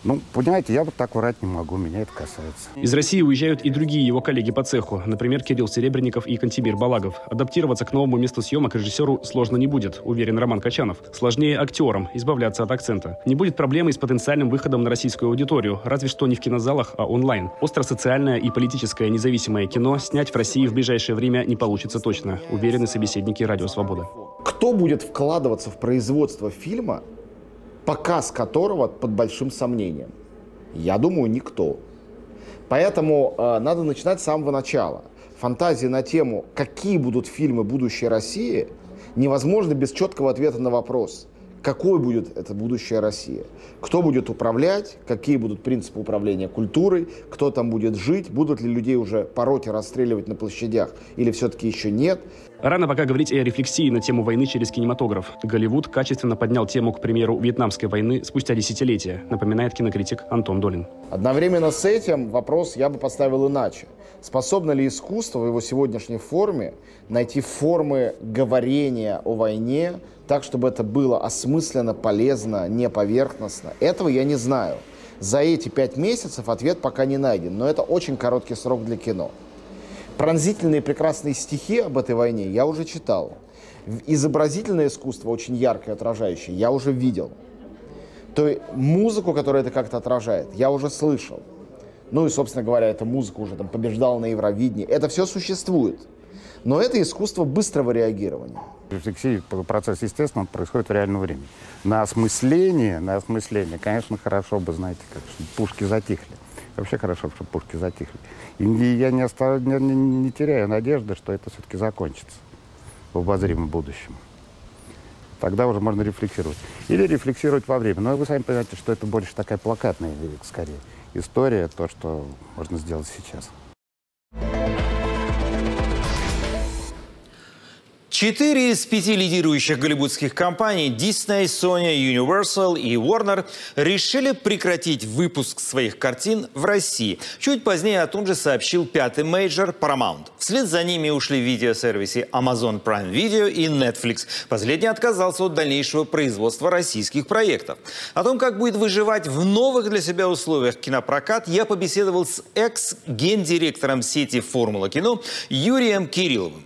Ну, понимаете, я вот так врать не могу, меня это касается. Из России уезжают и другие его коллеги по цеху, например, Кирилл Серебренников и Кантибир Балагов. Адаптироваться к новому месту съемок режиссеру сложно не будет, уверен Роман Качанов. Сложнее актерам избавляться от акцента. Не будет проблемы с потенциальным выходом на российскую аудиторию, разве что не в кинозалах, а онлайн. Остро-социальное и политическое независимое кино снять в России в ближайшее время не получится точно, уверены собеседники «Радио Свобода». Кто будет вкладываться в производство фильма, показ которого под большим сомнением? Я думаю, никто. Поэтому э, надо начинать с самого начала. Фантазии на тему, какие будут фильмы будущей России, невозможно без четкого ответа на вопрос, какой будет это будущая Россия. Кто будет управлять, какие будут принципы управления культурой, кто там будет жить, будут ли людей уже пороть и расстреливать на площадях или все-таки еще нет. Рано пока говорить о рефлексии на тему войны через кинематограф. Голливуд качественно поднял тему, к примеру, Вьетнамской войны спустя десятилетия, напоминает кинокритик Антон Долин. Одновременно с этим вопрос я бы поставил иначе. Способно ли искусство в его сегодняшней форме найти формы говорения о войне так, чтобы это было осмысленно, полезно, не поверхностно? Этого я не знаю. За эти пять месяцев ответ пока не найден, но это очень короткий срок для кино. Пронзительные прекрасные стихи об этой войне я уже читал. Изобразительное искусство, очень яркое, отражающее, я уже видел. То есть музыку, которая это как-то отражает, я уже слышал. Ну и, собственно говоря, эта музыка уже там побеждала на Евровидении. Это все существует. Но это искусство быстрого реагирования. Рефлексия, процесс, естественно, происходит в реальном времени. На осмысление, на осмысление, конечно, хорошо бы, знаете, как пушки затихли. Вообще хорошо, чтобы пушки затихли. И я не, остав... не, не, не теряю надежды, что это все-таки закончится в обозримом будущем. Тогда уже можно рефлексировать. Или рефлексировать во время. Но вы сами понимаете, что это больше такая плакатная, скорее, история, то, что можно сделать сейчас. Четыре из пяти лидирующих голливудских компаний Disney, Sony, Universal и Warner решили прекратить выпуск своих картин в России. Чуть позднее о том же сообщил пятый мейджор Paramount. Вслед за ними ушли видеосервисы Amazon Prime Video и Netflix. Последний отказался от дальнейшего производства российских проектов. О том, как будет выживать в новых для себя условиях кинопрокат, я побеседовал с экс-гендиректором сети «Формула кино» Юрием Кирилловым.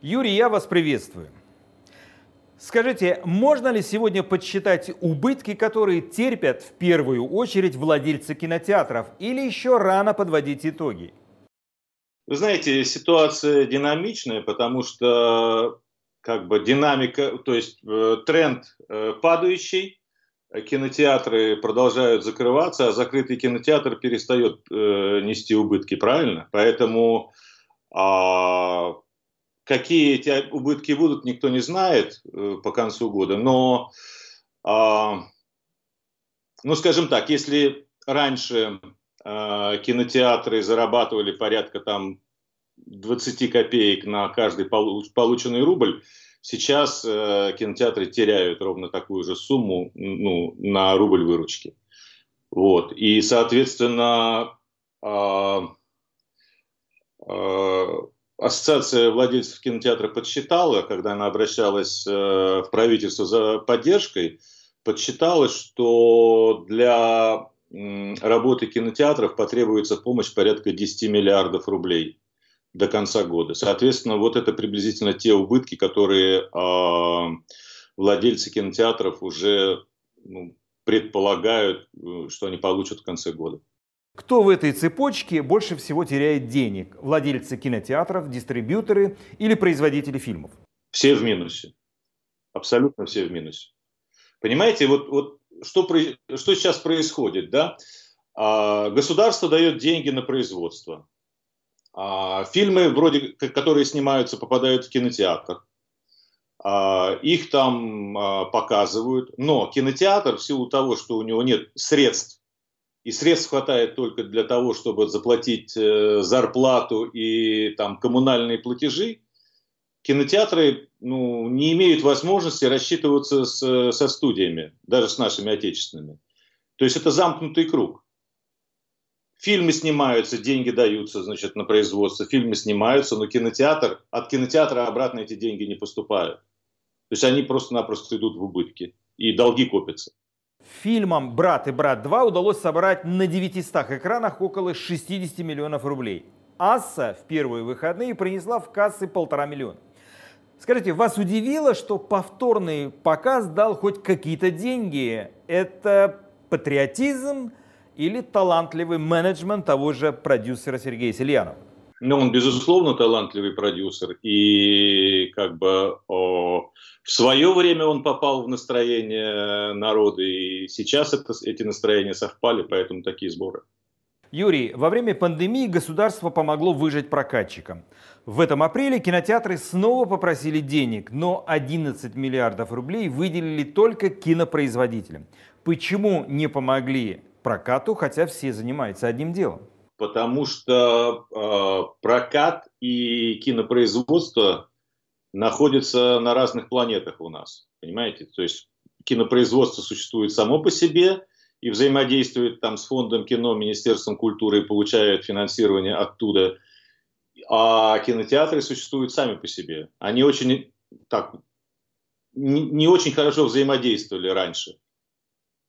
Юрий, я вас приветствую. Скажите, можно ли сегодня подсчитать убытки, которые терпят в первую очередь владельцы кинотеатров, или еще рано подводить итоги? Вы знаете, ситуация динамичная, потому что как бы динамика, то есть э, тренд э, падающий, кинотеатры продолжают закрываться, а закрытый кинотеатр перестает э, нести убытки, правильно? Поэтому а, Какие эти убытки будут, никто не знает э, по концу года, но, э, ну, скажем так, если раньше э, кинотеатры зарабатывали порядка там 20 копеек на каждый полученный рубль, сейчас э, кинотеатры теряют ровно такую же сумму ну, на рубль выручки. Вот. И, соответственно, э, Ассоциация владельцев кинотеатра подсчитала, когда она обращалась э, в правительство за поддержкой, подсчитала, что для работы кинотеатров потребуется помощь порядка 10 миллиардов рублей до конца года. Соответственно, вот это приблизительно те убытки, которые э, владельцы кинотеатров уже ну, предполагают, э, что они получат в конце года. Кто в этой цепочке больше всего теряет денег? Владельцы кинотеатров, дистрибьюторы или производители фильмов? Все в минусе. Абсолютно все в минусе. Понимаете, вот, вот что, что сейчас происходит, да? А, государство дает деньги на производство. А, фильмы, вроде, которые снимаются, попадают в кинотеатр. А, их там а, показывают. Но кинотеатр, в силу того, что у него нет средств и средств хватает только для того, чтобы заплатить э, зарплату и там, коммунальные платежи, кинотеатры ну, не имеют возможности рассчитываться с, со студиями, даже с нашими отечественными. То есть это замкнутый круг. Фильмы снимаются, деньги даются значит, на производство, фильмы снимаются, но кинотеатр, от кинотеатра обратно эти деньги не поступают. То есть они просто-напросто идут в убытки, и долги копятся. Фильмом «Брат и брат 2» удалось собрать на 900 экранах около 60 миллионов рублей. «Асса» в первые выходные принесла в кассы полтора миллиона. Скажите, вас удивило, что повторный показ дал хоть какие-то деньги? Это патриотизм или талантливый менеджмент того же продюсера Сергея Сельянова? Ну, он, безусловно, талантливый продюсер. И как бы о, в свое время он попал в настроение народа, и сейчас это, эти настроения совпали, поэтому такие сборы. Юрий, во время пандемии государство помогло выжить прокатчикам. В этом апреле кинотеатры снова попросили денег, но 11 миллиардов рублей выделили только кинопроизводителям. Почему не помогли прокату, хотя все занимаются одним делом? Потому что э, прокат и кинопроизводство находится на разных планетах у нас, понимаете? То есть кинопроизводство существует само по себе, и взаимодействуют там с фондом кино, Министерством культуры и получают финансирование оттуда. А кинотеатры существуют сами по себе. Они очень так не, не очень хорошо взаимодействовали раньше.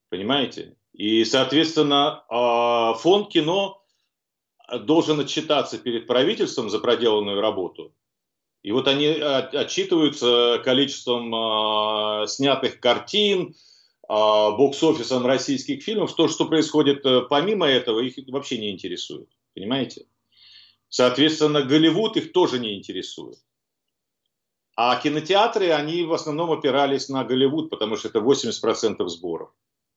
Понимаете? И, соответственно, а, фонд кино должен отчитаться перед правительством за проделанную работу. И вот они отчитываются количеством э, снятых картин, э, бокс-офисом российских фильмов. То, что происходит э, помимо этого, их вообще не интересует. Понимаете? Соответственно, Голливуд их тоже не интересует. А кинотеатры, они в основном опирались на Голливуд, потому что это 80% сборов.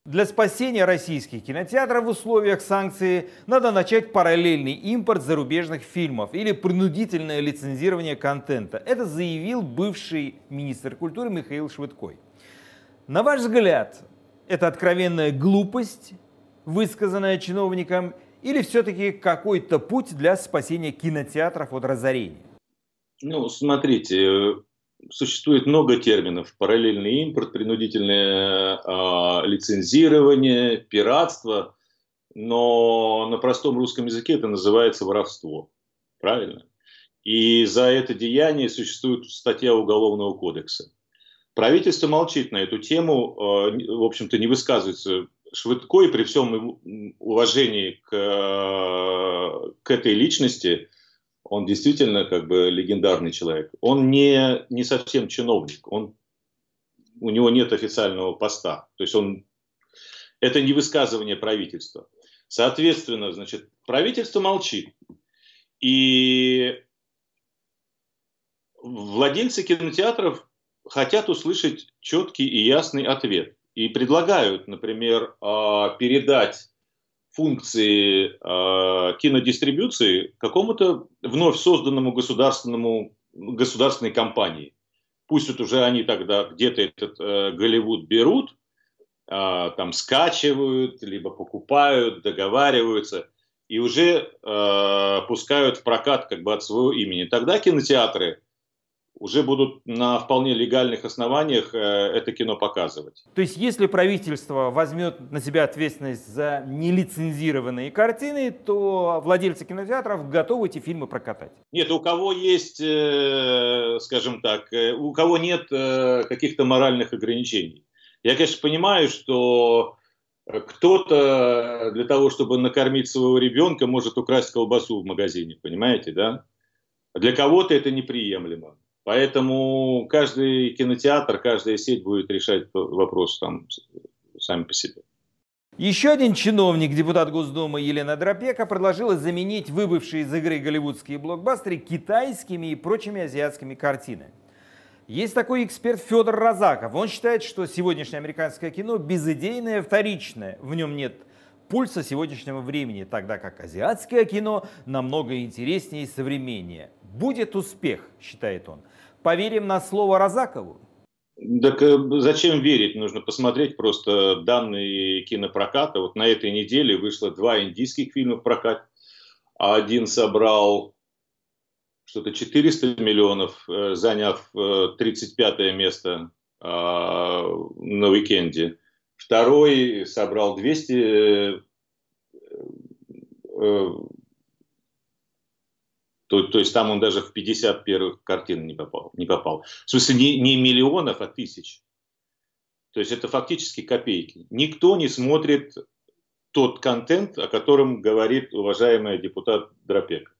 Для спасения российских кинотеатров в условиях санкций надо начать параллельный импорт зарубежных фильмов или принудительное лицензирование контента. Это заявил бывший министр культуры Михаил Швыдкой. На ваш взгляд, это откровенная глупость, высказанная чиновником, или все-таки какой-то путь для спасения кинотеатров от разорения? Ну, смотрите, существует много терминов. Параллельный импорт, принудительное э, лицензирование, пиратство. Но на простом русском языке это называется воровство. Правильно? И за это деяние существует статья Уголовного кодекса. Правительство молчит на эту тему, э, в общем-то, не высказывается швидко и при всем уважении к, э, к этой личности – он действительно как бы легендарный человек. Он не, не совсем чиновник, он, у него нет официального поста. То есть он, это не высказывание правительства. Соответственно, значит, правительство молчит. И владельцы кинотеатров хотят услышать четкий и ясный ответ. И предлагают, например, а, передать функции э, кинодистрибуции какому-то вновь созданному государственному, государственной компании. Пусть вот уже они тогда где-то этот э, Голливуд берут, э, там скачивают, либо покупают, договариваются и уже э, пускают в прокат как бы от своего имени. Тогда кинотеатры уже будут на вполне легальных основаниях э, это кино показывать. То есть, если правительство возьмет на себя ответственность за нелицензированные картины, то владельцы кинотеатров готовы эти фильмы прокатать? Нет, у кого есть, э, скажем так, э, у кого нет каких-то моральных ограничений. Я, конечно, понимаю, что кто-то для того, чтобы накормить своего ребенка, может украсть колбасу в магазине, понимаете, да? Для кого-то это неприемлемо. Поэтому каждый кинотеатр, каждая сеть будет решать вопрос там сами по себе. Еще один чиновник, депутат Госдумы Елена Дропека, предложила заменить выбывшие из игры голливудские блокбастеры китайскими и прочими азиатскими картинами. Есть такой эксперт Федор Розаков. Он считает, что сегодняшнее американское кино безыдейное, вторичное. В нем нет пульса сегодняшнего времени, тогда как азиатское кино намного интереснее и современнее. Будет успех, считает он. Поверим на слово Розакову? Так э, зачем верить? Нужно посмотреть просто данные кинопроката. Вот на этой неделе вышло два индийских фильма в прокат. Один собрал что-то 400 миллионов, э, заняв 35 э, место а, на уикенде. Второй собрал 200 то, то есть там он даже в 50 первых картин не попал. Не попал. В смысле, не, не миллионов, а тысяч. То есть это фактически копейки. Никто не смотрит тот контент, о котором говорит уважаемый депутат Дропек.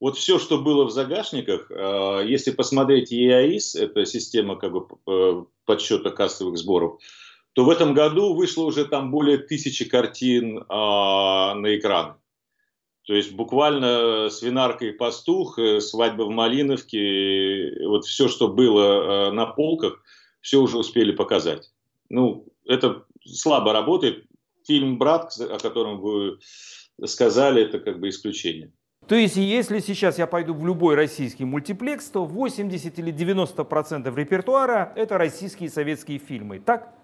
Вот все, что было в загашниках, а, если посмотреть ЕАИС, это система как бы э, подсчета кассовых сборов, то в этом году вышло уже там более тысячи картин а, на экраны. То есть буквально свинарка и пастух, э, свадьба в Малиновке, вот все, что было э, на полках, все уже успели показать. Ну, это слабо работает. Фильм «Брат», о котором вы сказали, это как бы исключение. То есть, если сейчас я пойду в любой российский мультиплекс, то 80 или 90 процентов репертуара – это российские и советские фильмы, так?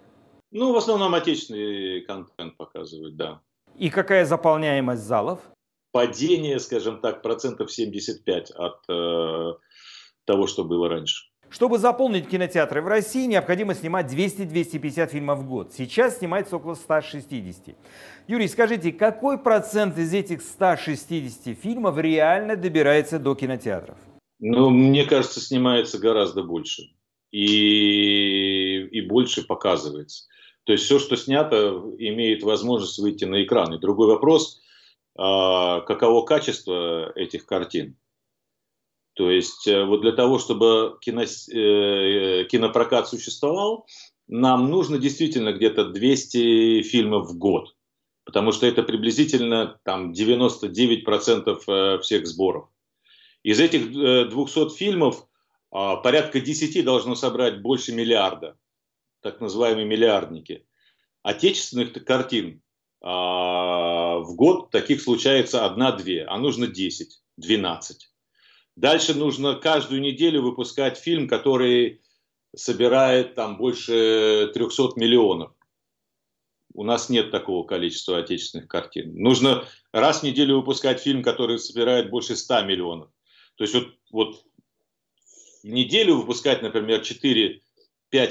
Ну, в основном отечественный контент показывают, да. И какая заполняемость залов? Падение, скажем так, процентов 75 от э, того, что было раньше. Чтобы заполнить кинотеатры в России, необходимо снимать 200-250 фильмов в год. Сейчас снимается около 160. Юрий, скажите, какой процент из этих 160 фильмов реально добирается до кинотеатров? Ну, мне кажется, снимается гораздо больше. И, и больше показывается. То есть все, что снято, имеет возможность выйти на экран. И другой вопрос, каково качество этих картин. То есть э, вот для того, чтобы кино, э, кинопрокат существовал, нам нужно действительно где-то 200 фильмов в год, потому что это приблизительно там 99% э, всех сборов. Из этих 200 фильмов а, порядка 10 должно собрать больше миллиарда, так называемые миллиардники. Отечественных картин а, в год таких случается одна-две, а нужно 10, 12. Дальше нужно каждую неделю выпускать фильм, который собирает там больше 300 миллионов. У нас нет такого количества отечественных картин. Нужно раз в неделю выпускать фильм, который собирает больше 100 миллионов. То есть вот, вот в неделю выпускать, например, 4-5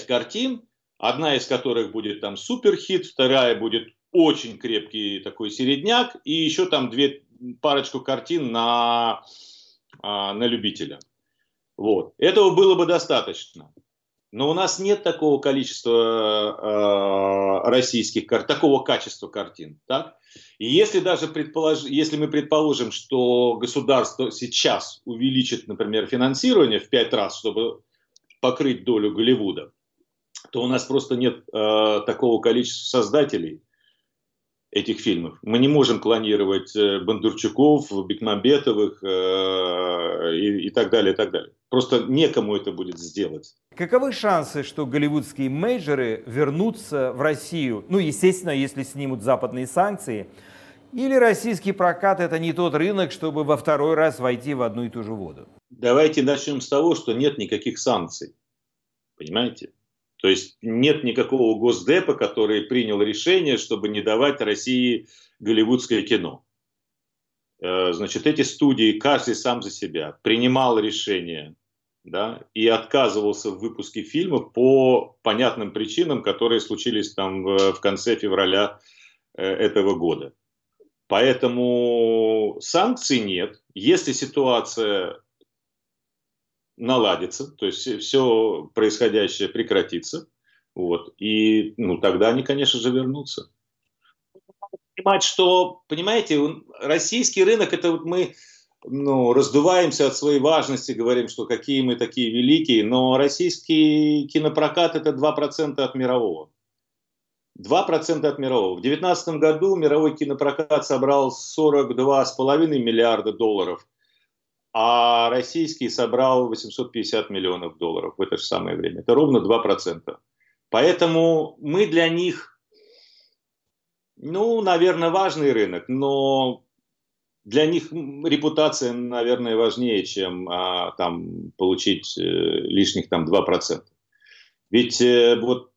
картин, одна из которых будет там суперхит, вторая будет очень крепкий такой середняк, и еще там две парочку картин на а, на любителя. Вот. Этого было бы достаточно. Но у нас нет такого количества э, российских карт, такого качества картин. Так? И если даже предполож... если мы предположим, что государство сейчас увеличит, например, финансирование в пять раз, чтобы покрыть долю Голливуда, то у нас просто нет э, такого количества создателей, этих фильмов. Мы не можем клонировать э, Бондарчуков, Бекмамбетовых э, и, и так далее, и так далее. Просто некому это будет сделать. Каковы шансы, что голливудские мейджеры вернутся в Россию? Ну, естественно, если снимут западные санкции. Или российский прокат – это не тот рынок, чтобы во второй раз войти в одну и ту же воду? Давайте начнем с того, что нет никаких санкций. Понимаете? То есть нет никакого госдепа, который принял решение, чтобы не давать России голливудское кино. Э, значит, эти студии, каждый сам за себя, принимал решение да, и отказывался в выпуске фильмов по понятным причинам, которые случились там в конце февраля э, этого года. Поэтому санкций нет. Если ситуация наладится, то есть все происходящее прекратится, вот, и ну, тогда они, конечно же, вернутся. Понимать, что, понимаете, российский рынок, это вот мы ну, раздуваемся от своей важности, говорим, что какие мы такие великие, но российский кинопрокат это 2% от мирового. 2% от мирового. В 2019 году мировой кинопрокат собрал 42,5 миллиарда долларов – а российский собрал 850 миллионов долларов в это же самое время. Это ровно 2%. Поэтому мы для них, ну, наверное, важный рынок, но для них репутация, наверное, важнее, чем а, там получить э, лишних там 2%. Ведь э, вот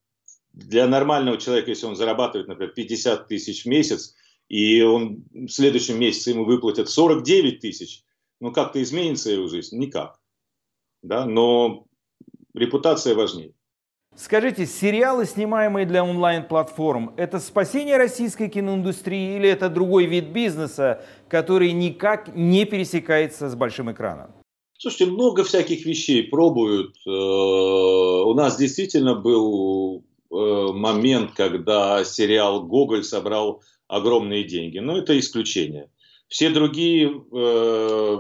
для нормального человека, если он зарабатывает, например, 50 тысяч в месяц, и он в следующем месяце ему выплатят 49 тысяч, ну как-то изменится его жизнь? Никак. Да? Но репутация важнее. Скажите, сериалы, снимаемые для онлайн-платформ, это спасение российской киноиндустрии или это другой вид бизнеса, который никак не пересекается с большим экраном? Слушайте, много всяких вещей пробуют. Э, у нас действительно был э, момент, когда сериал «Гоголь» собрал огромные деньги, но это исключение. Все другие э,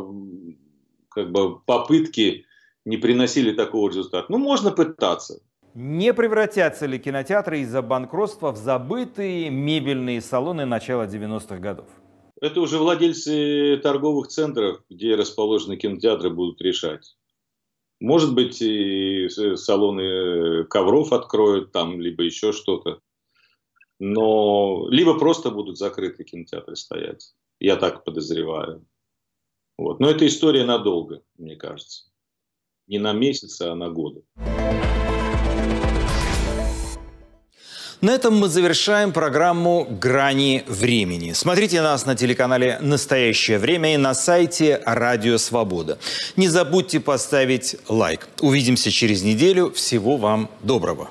как бы попытки не приносили такого результата. Ну, можно пытаться. Не превратятся ли кинотеатры из-за банкротства в забытые мебельные салоны начала 90-х годов? Это уже владельцы торговых центров, где расположены кинотеатры, будут решать. Может быть, и салоны ковров откроют там, либо еще что-то. Но либо просто будут закрыты кинотеатры стоять. Я так подозреваю. Вот. Но это история надолго, мне кажется. Не на месяцы, а на годы. На этом мы завершаем программу «Грани времени». Смотрите нас на телеканале «Настоящее время» и на сайте «Радио Свобода». Не забудьте поставить лайк. Увидимся через неделю. Всего вам доброго.